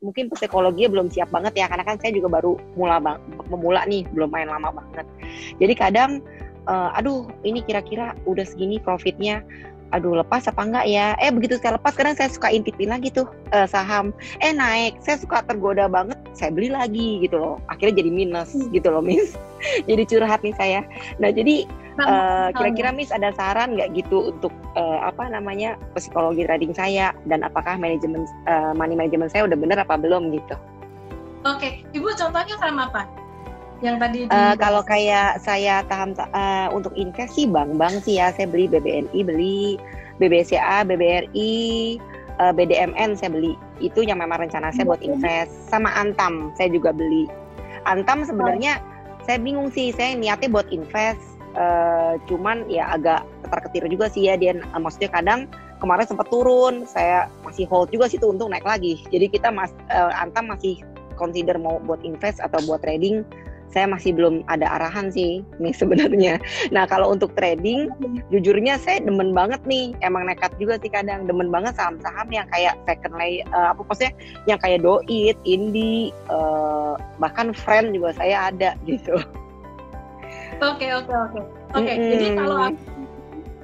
mungkin psikologinya belum siap banget ya karena kan saya juga baru mula bang, memula nih belum main lama banget. Jadi kadang uh, aduh ini kira-kira udah segini profitnya aduh lepas apa enggak ya? Eh begitu saya lepas kadang saya suka intipin lagi tuh uh, saham. Eh naik saya suka tergoda banget saya beli lagi gitu loh. Akhirnya jadi minus hmm. gitu loh miss. Jadi curhat nih saya. Nah jadi uh, kira-kira miss ada saran nggak gitu untuk uh, apa namanya psikologi trading saya? Dan apakah manajemen uh, money management saya udah bener apa belum gitu? Oke okay. ibu contohnya saham apa? Yang tadi uh, kalau kayak saya taham uh, untuk invest sih bank-bank sih ya. Saya beli BBNI beli BBCA BBRI uh, BDMN saya beli. Itu yang memang rencana saya buat invest. Sama Antam saya juga beli. Antam sebenarnya oh. saya bingung sih. Saya niatnya buat invest uh, cuman ya agak ketar-ketir juga sih ya dia uh, maksudnya kadang kemarin sempat turun saya masih hold juga sih tuh untuk naik lagi. Jadi kita mas uh, Antam masih consider mau buat invest atau buat trading. Saya masih belum ada arahan sih nih sebenarnya. Nah kalau untuk trading, jujurnya saya demen banget nih, emang nekat juga sih kadang. Demen banget saham-saham yang kayak second lay, uh, apa maksudnya yang kayak Doit, Indi, uh, bahkan Friend juga saya ada gitu. Oke oke oke oke. Jadi kalau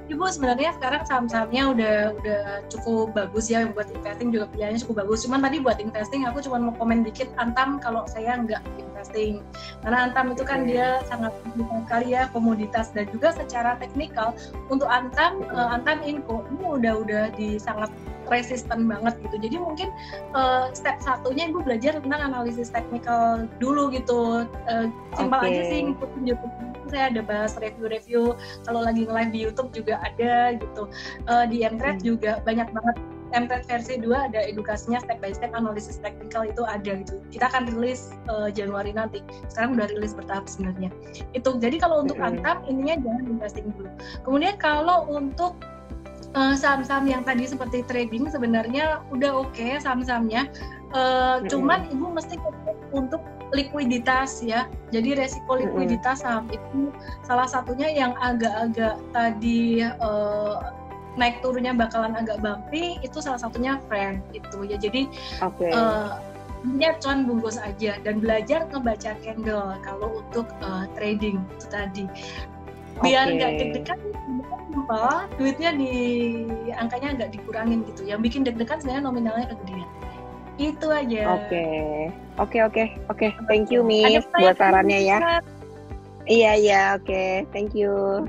Ibu sebenarnya sekarang saham-sahamnya udah udah cukup bagus ya buat investing juga pilihannya cukup bagus. Cuman tadi buat investing aku cuma mau komen dikit Antam kalau saya nggak investing. Karena Antam itu kan dia sangat sekali ya komoditas dan juga secara teknikal untuk Antam uh, Antam Info ini udah udah di sangat resisten banget gitu. Jadi mungkin uh, step satunya ibu belajar tentang analisis teknikal dulu gitu. Uh, simpel okay. aja sih ngikutin YouTube saya ada bahas review-review kalau lagi nge-live di YouTube juga ada gitu uh, di Mtrade hmm. juga banyak banget Mtrade versi 2 ada edukasinya step by step analisis teknikal itu ada gitu kita akan rilis uh, Januari nanti sekarang udah rilis bertahap sebenarnya itu jadi kalau untuk hmm. antam ininya jangan investing dulu kemudian kalau untuk saham-saham yang tadi seperti trading sebenarnya udah oke okay saham-sahamnya uh, hmm. cuman ibu mesti untuk likuiditas ya. Jadi resiko likuiditas saham itu salah satunya yang agak-agak tadi uh, naik turunnya bakalan agak bumpy itu salah satunya friend itu ya. Jadi okay. uh, eh, cuan bungkus aja dan belajar ngebaca candle kalau untuk uh, trading itu tadi biar nggak okay. deg-degan simpel duitnya di angkanya nggak dikurangin gitu. Yang bikin deg-degan sebenarnya nominalnya kegedean itu aja. Oke. Oke oke. Oke thank you Miss buat sarannya ya. Iya iya oke. Okay. thank you